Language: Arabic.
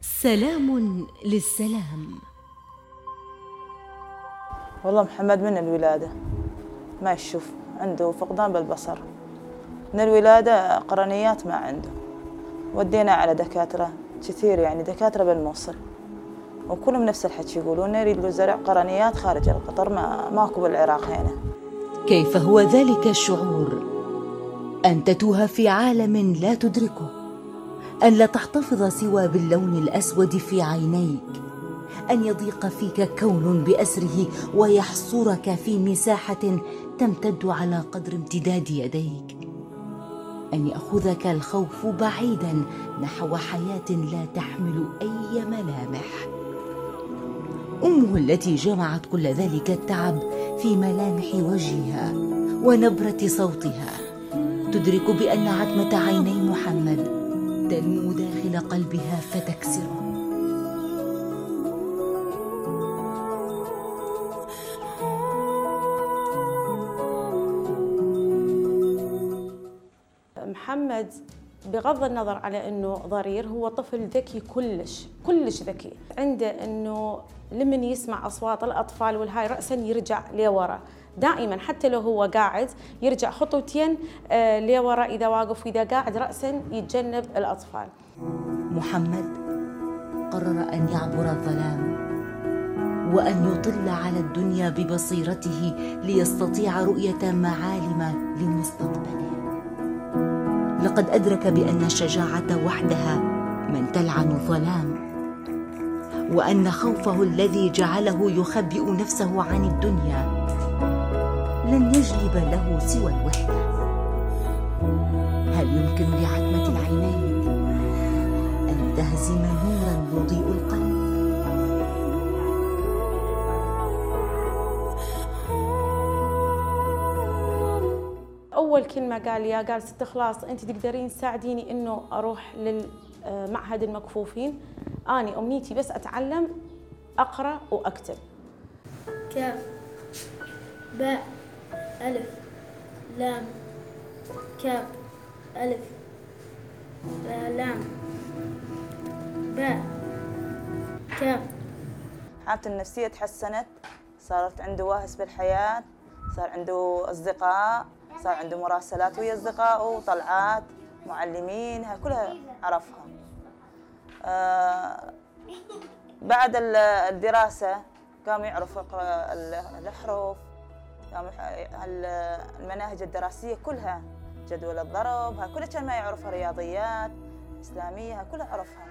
سلام للسلام. والله محمد من الولادة. ما يشوف عنده فقدان بالبصر. من الولادة قرنيات ما عنده. ودينا على دكاترة كثير يعني دكاترة بالموصل. وكلهم نفس الحكي يقولون يريد له زرع قرنيات خارج القطر ما ماكو بالعراق هنا. كيف هو ذلك الشعور؟ ان تتوه في عالم لا تدركه. أن لا تحتفظ سوى باللون الأسود في عينيك أن يضيق فيك كون بأسره ويحصرك في مساحة تمتد على قدر امتداد يديك. أن يأخذك الخوف بعيدا نحو حياة لا تحمل أي ملامح. أمه التي جمعت كل ذلك التعب في ملامح وجهها ونبرة صوتها تدرك بأن عتمة عيني محمد تنمو داخل قلبها فتكسره. محمد بغض النظر على إنه ضرير هو طفل ذكي كلش كلش ذكي. عنده إنه لمن يسمع أصوات الأطفال والهاي راسا يرجع لورا. دائما حتى لو هو قاعد يرجع خطوتين آه، لورا إذا واقف وإذا قاعد راسا يتجنب الأطفال. محمد قرر أن يعبر الظلام وأن يطل على الدنيا ببصيرته ليستطيع رؤية معالم لمستقبله. لقد أدرك بأن الشجاعة وحدها من تلعن الظلام. وأن خوفه الذي جعله يخبئ نفسه عن الدنيا لن يجلب له سوى الوحدة. هل يمكن لعتمة العينين أن تهزم نورا يضيء القلب؟ أول كلمة قال لي قال ست خلاص أنت تقدرين تساعديني إنه أروح للمعهد المكفوفين؟ أني أمنيتي بس أتعلم أقرأ وأكتب. كاف باء ألف لام. كاف ألف لام. باء كاف. حالته النفسية تحسنت صارت عنده واهس بالحياة صار عنده أصدقاء صار عنده مراسلات ويا أصدقائه وطلعات معلمين كلها عرفها. بعد الدراسة قام يعرف يقرأ الحروف قام المناهج الدراسية كلها جدول الضرب ها كلها كان ما يعرفها رياضيات إسلامية ها كلها عرفها.